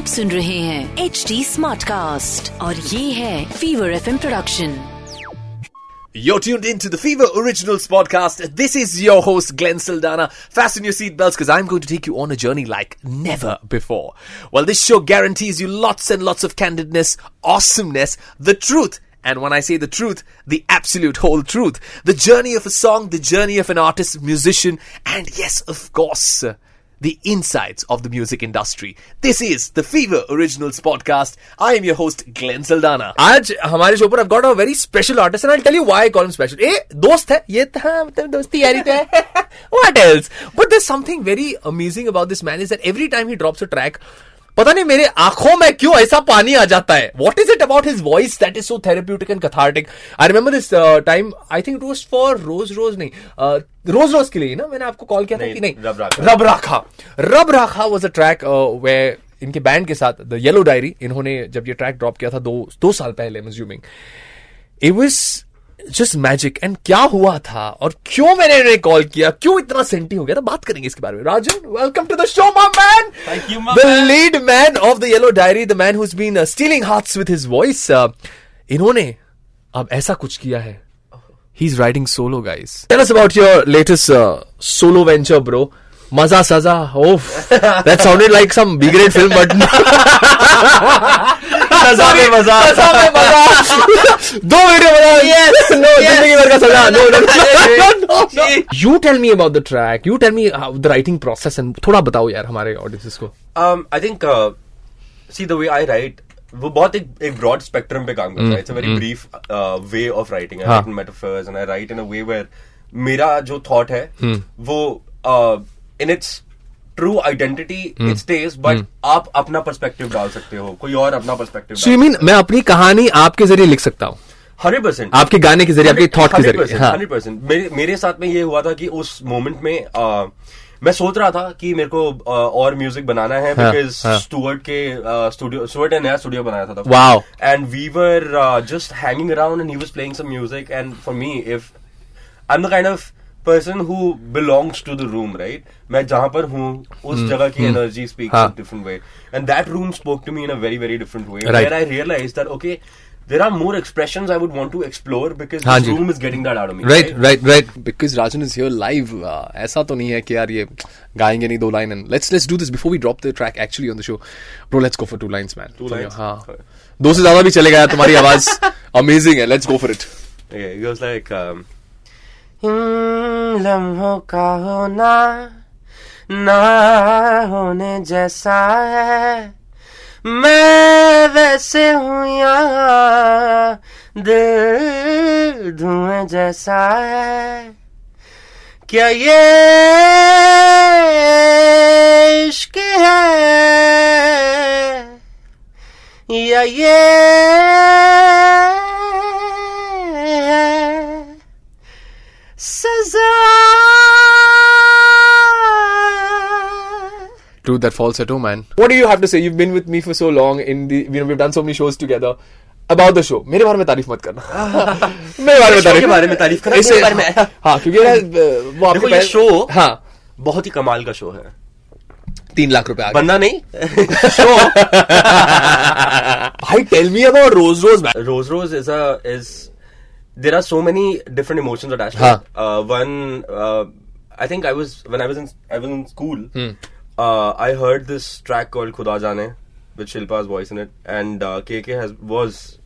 आप सुन रहे हैं एच डी स्मार्ट कास्ट और ये है fever F production You're tuned in to the Fever Originals podcast. This is your host, Glenn Saldana. Fasten your seatbelts because I'm going to take you on a journey like never before. Well, this show guarantees you lots and lots of candidness, awesomeness, the truth. And when I say the truth, the absolute whole truth. The journey of a song, the journey of an artist, musician, and yes, of course, the insides of the music industry. This is the Fever Originals podcast. I am your host, Glenn Saldana. आज हमारे show पर I've got a very special artist and I'll tell you why I call him special. ए दोस्त है ये था मतलब दोस्ती यारी तो है what else but there's something very amazing about this man is that every time he drops a track पता नहीं मेरे आँखों में क्यों ऐसा पानी आ जाता है? What is it about his voice that is so therapeutic and cathartic I remember this time I think was for Roz Roz नहीं रोज रोज के लिए ना मैंने आपको कॉल किया था कि नहीं रब राखा। रब राखा रब राखा वॉज़ अ ट्रैक वे इनके बैंड के साथ द येलो डायरी इन्होंने जब ये ट्रैक ड्रॉप किया था दो दो साल पहले मज्यूमिंग it was just magic and क्या हुआ था? और क्यों मैंने इन्हें कॉल किया? क्यों इतना सेंटी हो गया? था बात करेंगे इसके बारे में। Rajan welcome to the show my man the lead man of the Yellow Diary the man who's been stealing hearts with his voice इन्होंने अब ऐसा कुछ किया है। He's writing solo, guys. Tell us about your latest uh, solo venture, bro. Maza Saza. Oh, that sounded like some B grade film, but सजा में मज़ा। सजा में मज़ा। दो वीडियो yes, no ज़िंदगी भर का सजा no no no no no you tell me about the track. You tell me how the writing process and थोड़ा बताओ यार हमारे audiences को um i think uh, see the way i write वो बहुत एक एक ब्रॉड स्पेक्ट्रम पे काम करता है. It's a very brief way of writing I. Write in metaphors and I write in a way where मेरा जो थॉट है वो in its true identity it stays but आप अपना पर्सपेक्टिव डाल सकते हो. कोई और अपना पर्सपेक्टिव so you mean मैं अपनी कहानी आपके ज़रिए लिख सकता हूँ? Hundred percent. आपके गाने के ज़रिए आपके थॉट के ज़रिए हाँ। Hundred percent. मेरे मेरे साथ में ये हुआ था कि उस मोमेंट में अ, मैं सोच रहा था कि मेरे को अ, और म्यूज़िक बनाना है हाँ, बिकॉज़ हाँ। स्टुअर्ट के स्टूडियो स्टुअर्ट ने नया स्टूडियो बनाया था Wow. And we were just hanging around and he was playing some music and for me if I am the kind of person who belongs to the room right? मैं जहाँ पर हूँ उस जगह की energy speak different way and that room spoke to me in to very in a very very different way Right. There are more expressions I would want to explore because हाँ this room is getting that out of me right right right because Rajan is here live ऐसा तो नहीं है कि यार ये गाएँगे नहीं दो line and let's let's do this before we drop the track actually on the show bro let's go for two lines man Two lines? हाँ। दो से ज़्यादा भी चलेगा यार तुम्हारी आवाज़। अमेजिंग है let's go for it Okay, it goes like um, लम्हों का होना ना होने जैसा है। मैं वैसे हूँ यहाँ दिल धुएँ जैसा है। क्या ये इश्क है? या ये सजा True, that falsetto, man. What do you have to say? You've been with me for so long. In the, you know, we've done so many shows together. About the show. मेरे बारे में तारीफ मत करना मेरे बारे में शो तारीफ के बारे में तारीफ करना, इससे- मेरे बारे में। हाँ क्योंकि ना, अ, वो आपके देखो, ये पहले- शो- हाँ बहुत ही कमाल का शो है तीन लाख रुपए आ गए बंदा नहीं शो भाई tell me about Rose Rose man Rose Rose is a is there are so many different emotions attached. to Huh. it. Uh, one, uh, I think I was when I uh, I heard this track called Khuda Jane, with Shilpa's voice in it, and uh, KK has was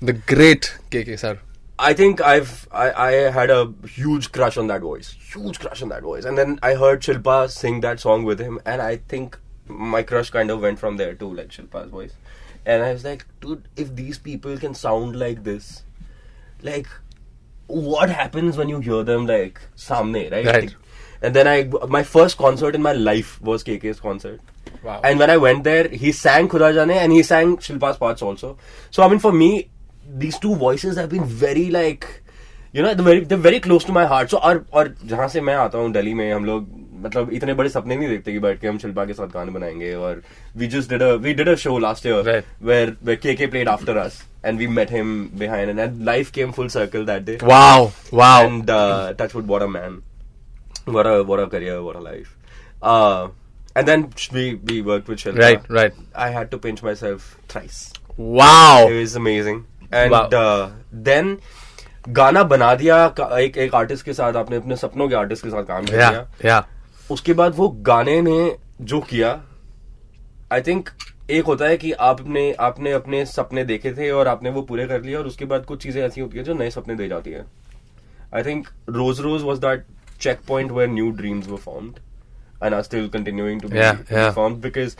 the great KK sir. I think I've I, I had a huge crush on that voice, huge crush on that voice, and then I heard Shilpa sing that song with him, and I think my crush kind of went from there too, like Shilpa's voice, and I was like, dude, if these people can sound like this, like what happens when you hear them like samne right, right. And then I my first concert in my life was KK's concert. Wow. And when I went there, he sang Khuda Jane and he sang Shilpa's parts also. So I mean, for me, these two voices have been very like, you know, they're very they're very close to my heart. So और और जहाँ से मैं आता हूँ दिल्ली में हम लोग मतलब इतने बड़े सपने नहीं देखते कि बैठ के हम शिल्पा के साथ गाने बनाएंगे और we just did a we did a show last year Right. where where KK played after us and we met him behind and, and life came full circle that day. Wow wow And uh, Touchwood, what a man. What a what a career, what a life. Uh, And then we we worked with Shilpa. Right, right. I had to pinch myself thrice. Wow. It was amazing. And Wow. uh, then गाना बना दिया एक एक artist के साथ आपने अपने सपनों के आर्टिस्ट के साथ काम किया Yeah, yeah. उसके बाद वो गाने ने जो किया आई थिंक एक होता है कि आपने आपने अपने सपने देखे थे और आपने वो पूरे कर लिया और उसके बाद कुछ चीज़ें ऐसी होती है जो नए सपने दे जाती है I think Roz Roz was that checkpoint where new dreams were formed and are still continuing to be yeah, yeah. formed because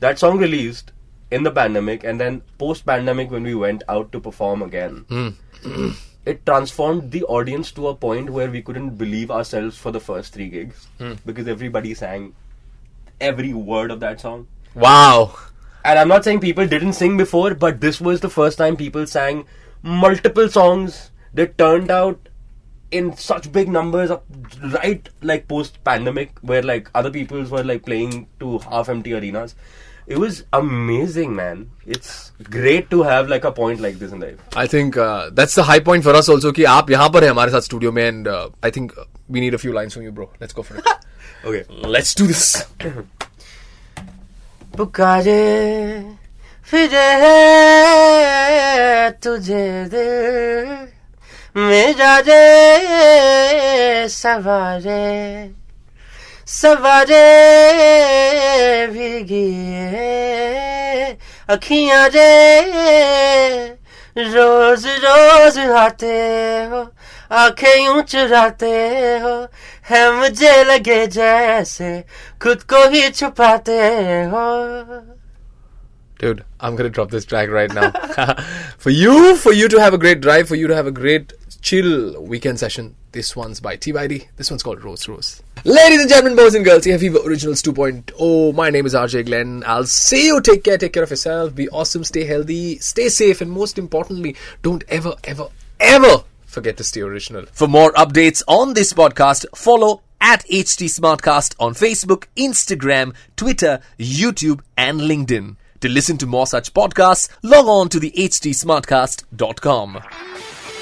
that song released in the pandemic and then post pandemic when we went out to perform again mm. it transformed the audience to a point where we couldn't believe ourselves for the first three gigs mm. because everybody sang every word of that song wow and i'm not saying people didn't sing before but this was the first time people sang multiple songs they turned out in such big numbers of right like post pandemic where like other peoples were like playing to half empty arenas. It was amazing, man. It's great to have like a point like this in life. I think uh, that's the high point for us also कि आप यहाँ पर हैं हमारे साथ studio में and uh, I think uh, we need a few lines from you bro. Let's go for it. Okay. Let's do this. पुकारे फिरे तुझे दिल मेरा सवारे सवारे भीगी अखियाँ रे रोज रोज आते हो आँखें यूँ चुराते हो है मुझे लगे जैसे खुद को ही छुपाते हो Dude, I'm gonna drop this track right now. for you, for you to have a great drive, for you to have a great chill weekend session. This one's by TYD. This one's called Rose Rose. Ladies and gentlemen, boys and girls, here Fever Originals 2.0. My name is RJ Glenn. I'll see you. Take care. Take care of yourself. Be awesome. Stay healthy. Stay safe. And most importantly, don't ever, ever, ever forget to stay original. For more updates on this podcast, follow at HT Smartcast on Facebook, Instagram, Twitter, YouTube, and LinkedIn. To listen to more such podcasts, log on to the htsmartcast.com.